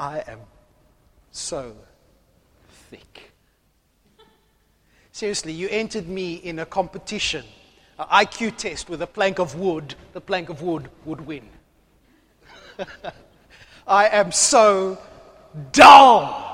I am so thick. Seriously, you entered me in a competition, an IQ test with a plank of wood, the plank of wood would win. I am so dull.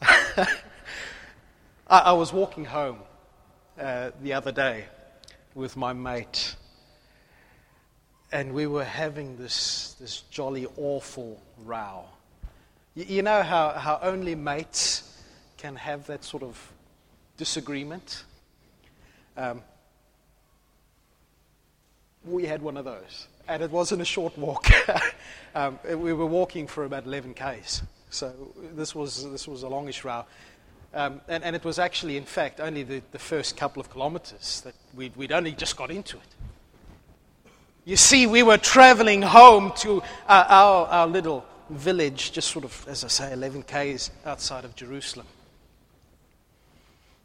I, I, was walking home uh, the other day with my mate, and we were having this, this jolly awful row. You, you know how, how only mates can have that sort of disagreement? Um, we had one of those, and it wasn't a short walk. um, we were walking for about 11 k's. So this was, this was a longish row. Um, and, and, it was actually, in fact, only the, the first couple of kilometers that we'd, we'd, only just got into it. You see, we were traveling home to uh, our, our little village, just sort of, as I say, 11 k's outside of Jerusalem.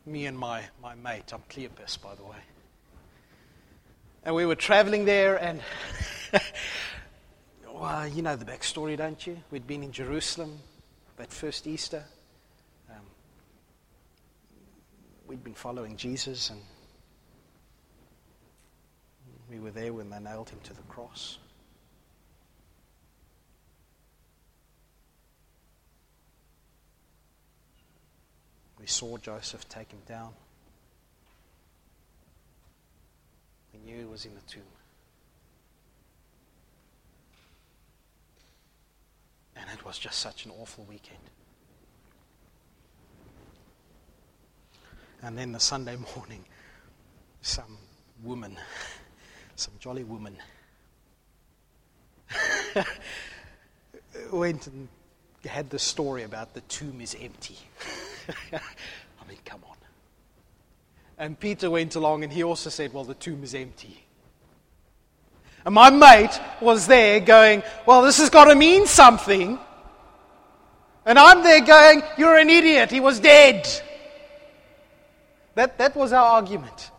Me and my, my mate, I'm Cleopas, by the way. And we were traveling there, and well, you know the backstory, don't you? We'd been in Jerusalem that first Easter. Um, we'd been following Jesus, and we were there when they nailed him to the cross. We saw Joseph take him down. We knew he was in the tomb. And it was just such an awful weekend. And then the Sunday morning, some woman, some jolly woman, went and had the story about the tomb is empty. I mean, come on. And Peter went along and he also said, Well, the tomb is empty. And my mate was there going, Well, this has got to mean something. And I'm there going, You're an idiot. He was dead. That, that was our argument.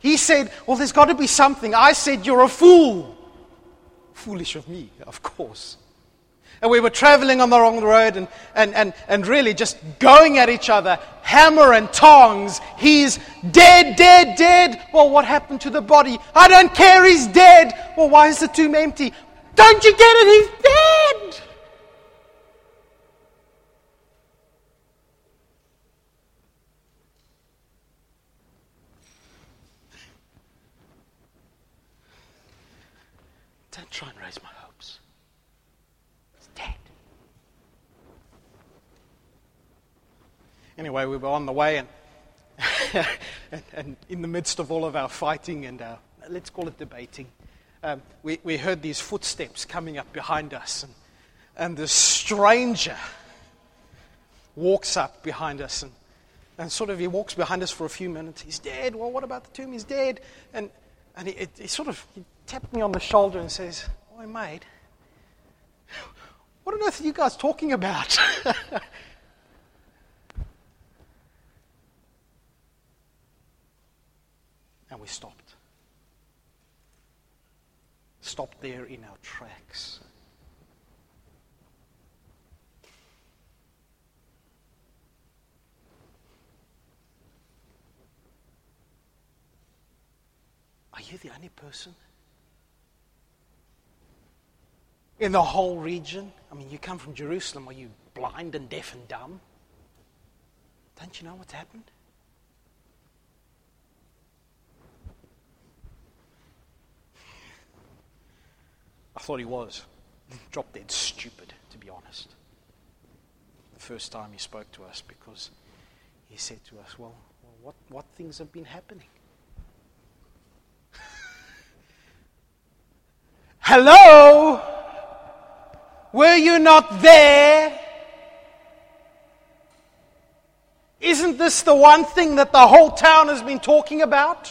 He said, Well, there's got to be something. I said, You're a fool. Foolish of me, of course. And we were traveling on the wrong road and, and, and, and really just going at each other, hammer and tongs. He's dead, dead, dead. Well, what happened to the body? I don't care, he's dead. Well, why is the tomb empty? Don't you get it? He's dead. Don't try and raise my Anyway, we were on the way, and, and, and, in the midst of all of our fighting and our, let's call it debating, um, we, we heard these footsteps coming up behind us. And, and this stranger walks up behind us and, and sort of he walks behind us for a few minutes. He's dead. Well, what about the tomb? He's dead. And, and he, he sort of he tapped me on the shoulder and says, Oi, mate, what on earth are you guys talking about? And we stopped. Stopped there in our tracks. Are you the only person? In the whole region? I mean, you come from Jerusalem. Are you blind and deaf and dumb? Don't you know what's happened? Thought he was. Drop dead stupid, to be honest. The first time he spoke to us, because he said to us, Well, what, what things have been happening? Hello? Were you not there? Isn't this the one thing that the whole town has been talking about?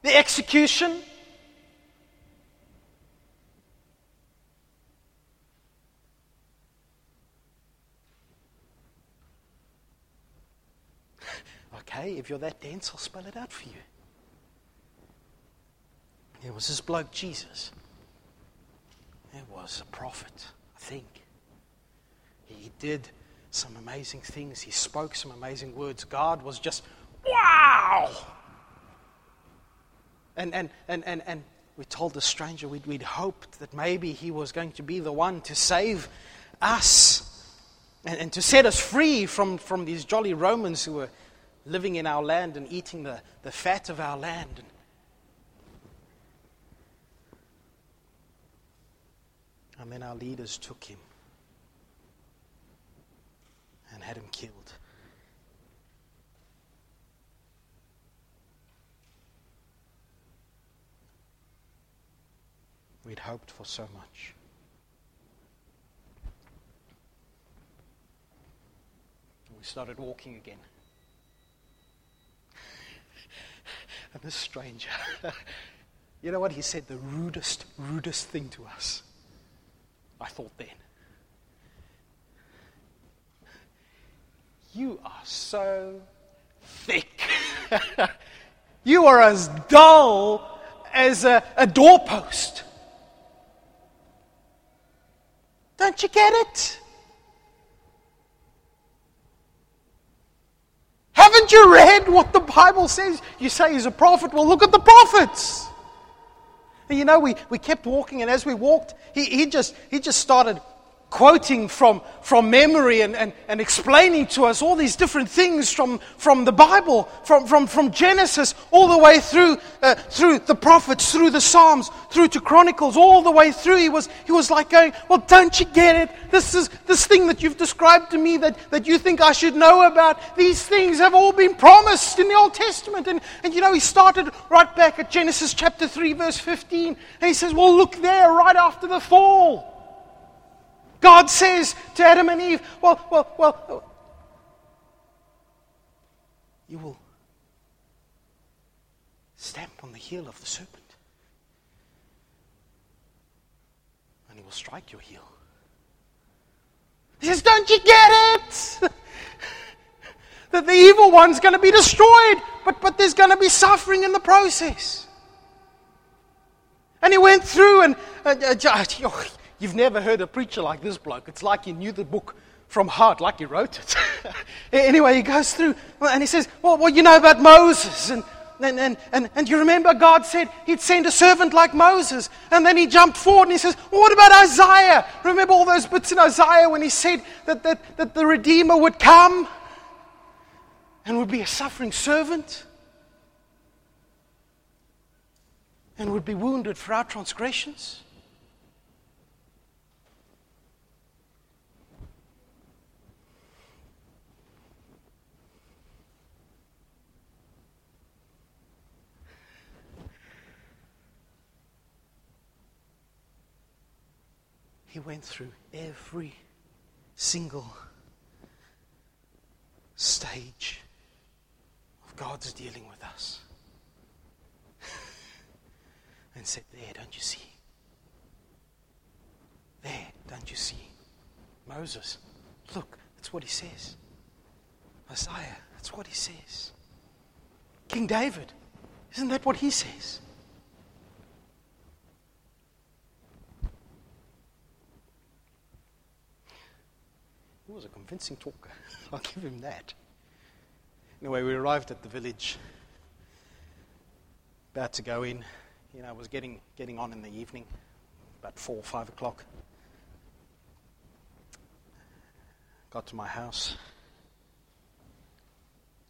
The execution? Okay, if you're that dense, I'll spell it out for you. It was this bloke, Jesus. It was a prophet, I think. He did some amazing things, he spoke some amazing words. God was just, wow! And, and, and, and, and we told the stranger we'd, we'd hoped that maybe he was going to be the one to save us and, and to set us free from, from these jolly Romans who were living in our land and eating the, the fat of our land. And then our leaders took him and had him killed. We'd hoped for so much. We started walking again. And this stranger, you know what? He said the rudest, rudest thing to us. I thought then. You are so thick. you are as dull as a, a doorpost. Don't you get it? Haven't you read what the Bible says? You say he's a prophet. Well, look at the prophets. And you know, we, we kept walking, and as we walked, he, he, just, he just started quoting from, from memory and, and, and explaining to us all these different things from, from the Bible, from, from, from Genesis all the way through, uh, through the prophets, through the Psalms, through to Chronicles, all the way through. He was, he was like going, Well, don't you get it? This is this thing that you've described to me that, that you think I should know about. These things have all been promised in the Old Testament. And, and you know, he started right back at Genesis chapter 3, verse 15. And he says, Well, look there, right after the fall. God says to Adam and Eve, well, well, well, you will stamp on the heel of the serpent, and he will strike your heel. He says, Don't you get it? that the evil one's going to be destroyed, but, but there's going to be suffering in the process. And he went through and uh, uh, You've never heard a preacher like this bloke. It's like he knew the book from heart, like he wrote it. anyway, he goes through and he says, Well, well you know about Moses. And, and, and, and, and you remember God said he'd send a servant like Moses. And then he jumped forward and he says, well, What about Isaiah? Remember all those bits in Isaiah when he said that, that, that the Redeemer would come and would be a suffering servant and would be wounded for our transgressions? He went through every single stage of God's dealing with us. and said, There, don't you see? There, don't you see? Moses, look, that's what he says. Isaiah, that's what he says. King David, isn't that what he says? He was a convincing talker. I'll give him that. Anyway, we arrived at the village, about to go in. You know, it was getting, getting on in the evening, about four or five o'clock. Got to my house,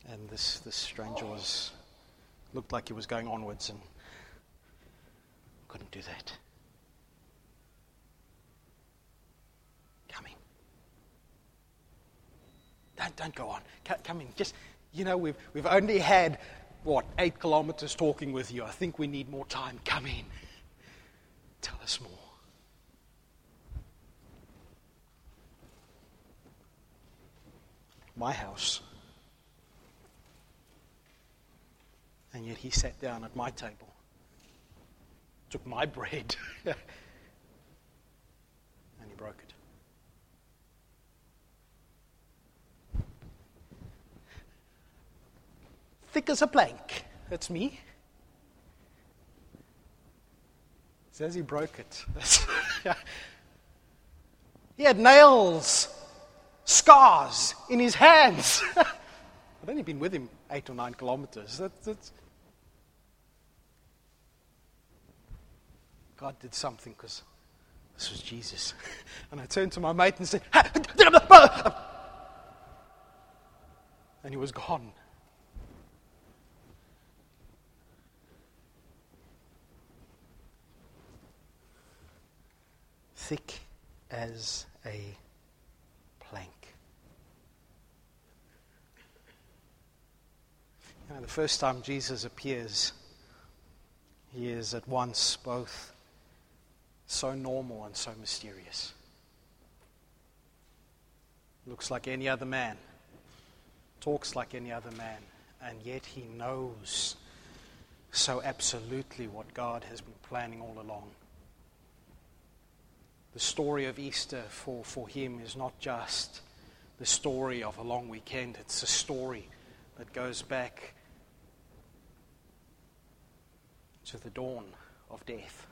and this, this stranger was looked like he was going onwards and couldn't do that. Don't, don't go on. Come in. Just, you know, we've, we've only had, what, eight kilometers talking with you. I think we need more time. Come in. Tell us more. My house. And yet he sat down at my table, took my bread, and he broke it. Thick as a plank. That's me. says he broke it. he had nails, scars in his hands. I'd only been with him eight or nine kilometers. That, that's... God did something because this was Jesus. And I turned to my mate and said, and he was gone. Thick as a plank. You know, the first time Jesus appears, he is at once both so normal and so mysterious. Looks like any other man, talks like any other man, and yet he knows so absolutely what God has been planning all along. The story of Easter for, for him is not just the story of a long weekend, it's a story that goes back to the dawn of death.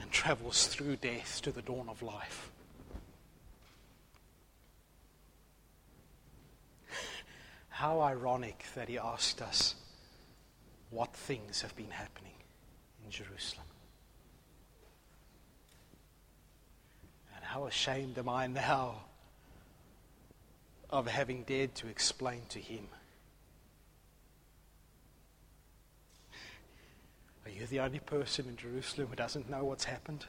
and travels through death to the dawn of life. How ironic that he asked us what things have been happening in Jerusalem. And how ashamed am I now of having dared to explain to him Are you the only person in Jerusalem who doesn't know what's happened?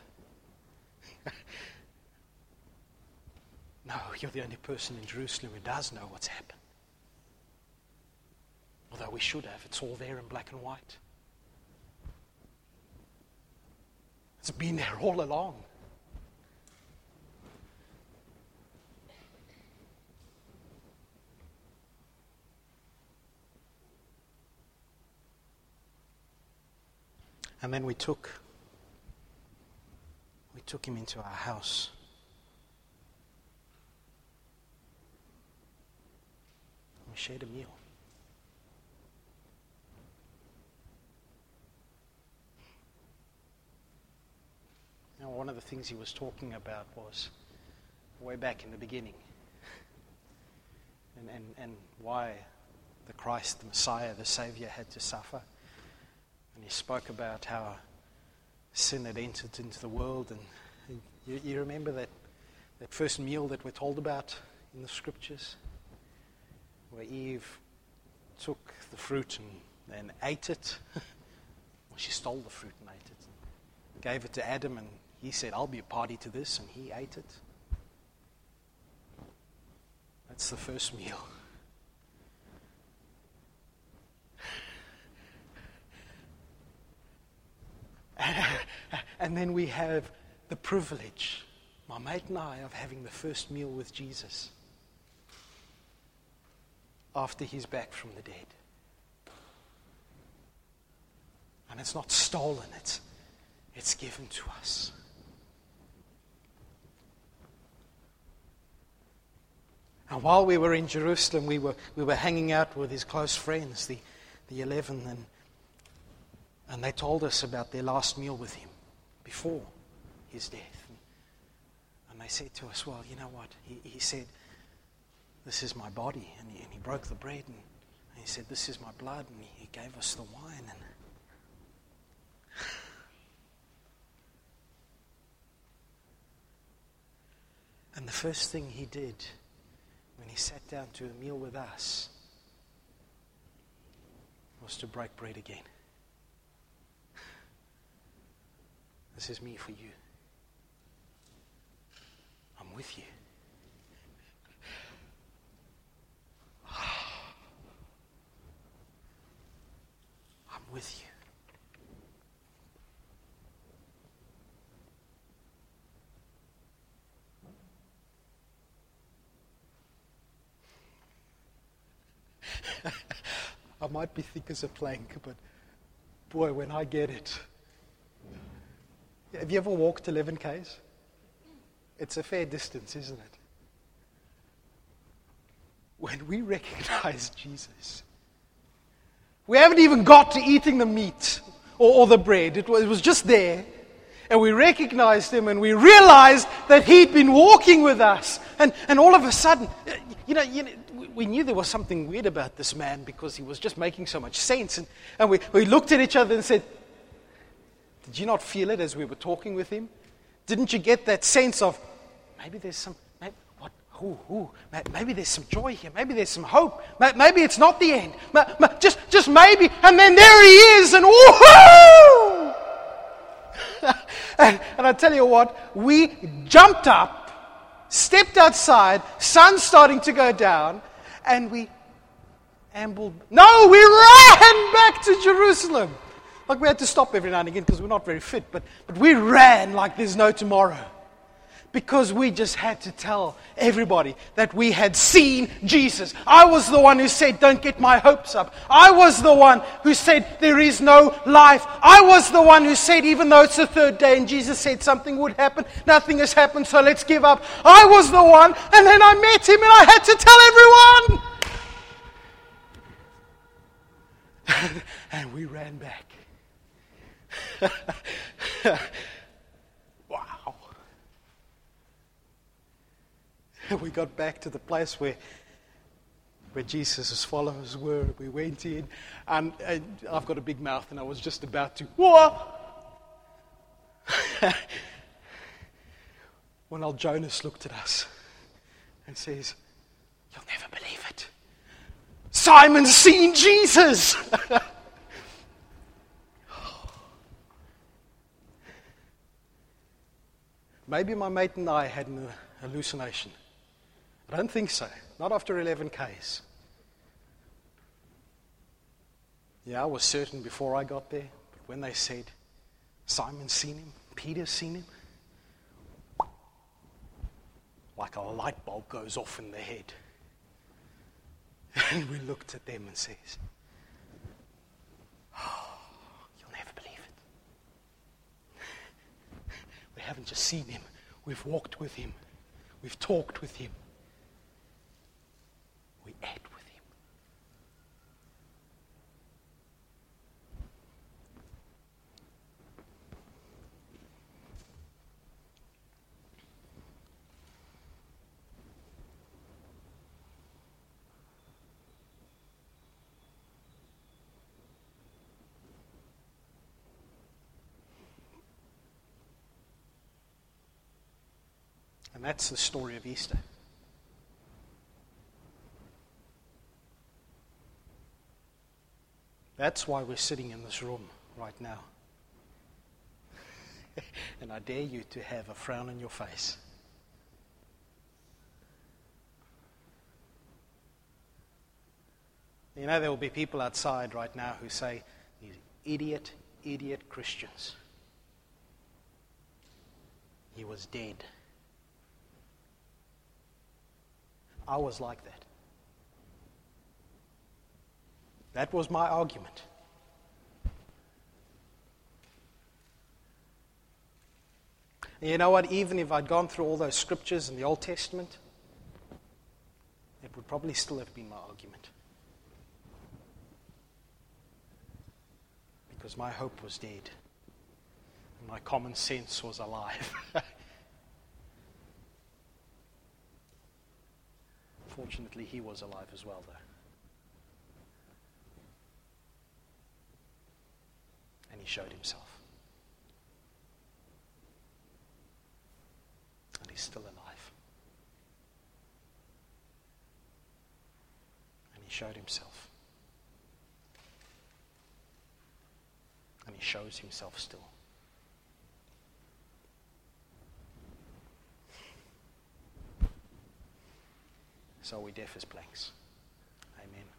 no, you're the only person in Jerusalem who does know what's happened. Although we should have, it's all there in black and white. It's been there all along. And then we took we took him into our house. We shared a meal. One of the things he was talking about was way back in the beginning and, and, and why the Christ, the Messiah, the Savior had to suffer. And he spoke about how sin had entered into the world. And you, you remember that, that first meal that we're told about in the scriptures? Where Eve took the fruit and, and ate it. well, she stole the fruit and ate it. Gave it to Adam, and he said, I'll be a party to this, and he ate it. That's the first meal. and then we have the privilege, my mate and I, of having the first meal with Jesus after he's back from the dead. And it's not stolen, it's, it's given to us. And while we were in Jerusalem, we were, we were hanging out with his close friends, the, the 11, and and they told us about their last meal with him before his death. And they said to us, Well, you know what? He, he said, This is my body. And he, and he broke the bread and, and, he said, This is my blood. And he, he gave us the wine. And And the first thing he did when he sat down to a meal with us was to break bread again. This is me for you. I'm with you. I'm with you. I might be thick as a plank, but boy, when I get it, have you ever walked 11 Ks? It's a fair distance, isn't it? When we recognize Jesus, We haven't even got to eating the meat or, or the bread. It was, it was just there. And we recognized him and we realized that he'd been walking with us. And, and all of a sudden, you know, you know, we knew there was something weird about this man because he was just making so much sense. And, and we, we looked at each other and said, Did you not feel it as we were talking with him? Didn't you get that sense of maybe there's some, maybe, what, ooh, ooh, maybe there's some joy here, maybe there's some hope, maybe it's not the end, just, just maybe, and then there he is, and woohoo! and, and I tell you what, we jumped up, stepped outside, sun starting to go down, and we ambled. No, we ran back to Jerusalem. Like we had to stop every now and again because we're not very fit, but, but we ran like there's no tomorrow. Because we just had to tell everybody that we had seen Jesus. I was the one who said, Don't get my hopes up. I was the one who said, There is no life. I was the one who said, Even though it's the third day and Jesus said something would happen, nothing has happened, so let's give up. I was the one, and then I met him and I had to tell everyone. and we ran back. wow. We got back to the place where, where Jesus' followers were. We went in, and, and I've got a big mouth, and I was just about to, what? when old Jonas looked at us and says, You'll never believe it. Simon's seen Jesus. Maybe my mate and I had an hallucination. I don't think so. Not after 11 Ks. Yeah, I was certain before I got there, but when they said, Simon's seen him, Peter's seen him, like a light bulb goes off in the head. And we looked at them and says, oh, you'll never believe it. we haven't just seen him, we've walked with him, we've talked with him, we ate with him. And that's the story of Easter. That's why we're sitting in this room right now. and I dare you to have a frown on your face. You know, there will be people outside right now who say, These idiot, idiot Christians. He was dead. I was like that. That was my argument. And you know what? Even if I'd gone through all those scriptures in the Old Testament, it would probably still have been my argument. Because my hope was dead, and my common sense was alive. Unfortunately, he was alive as well, though. And he showed himself. And he's still alive. And he showed himself. And he shows himself still. so we deaf as planks. Amen.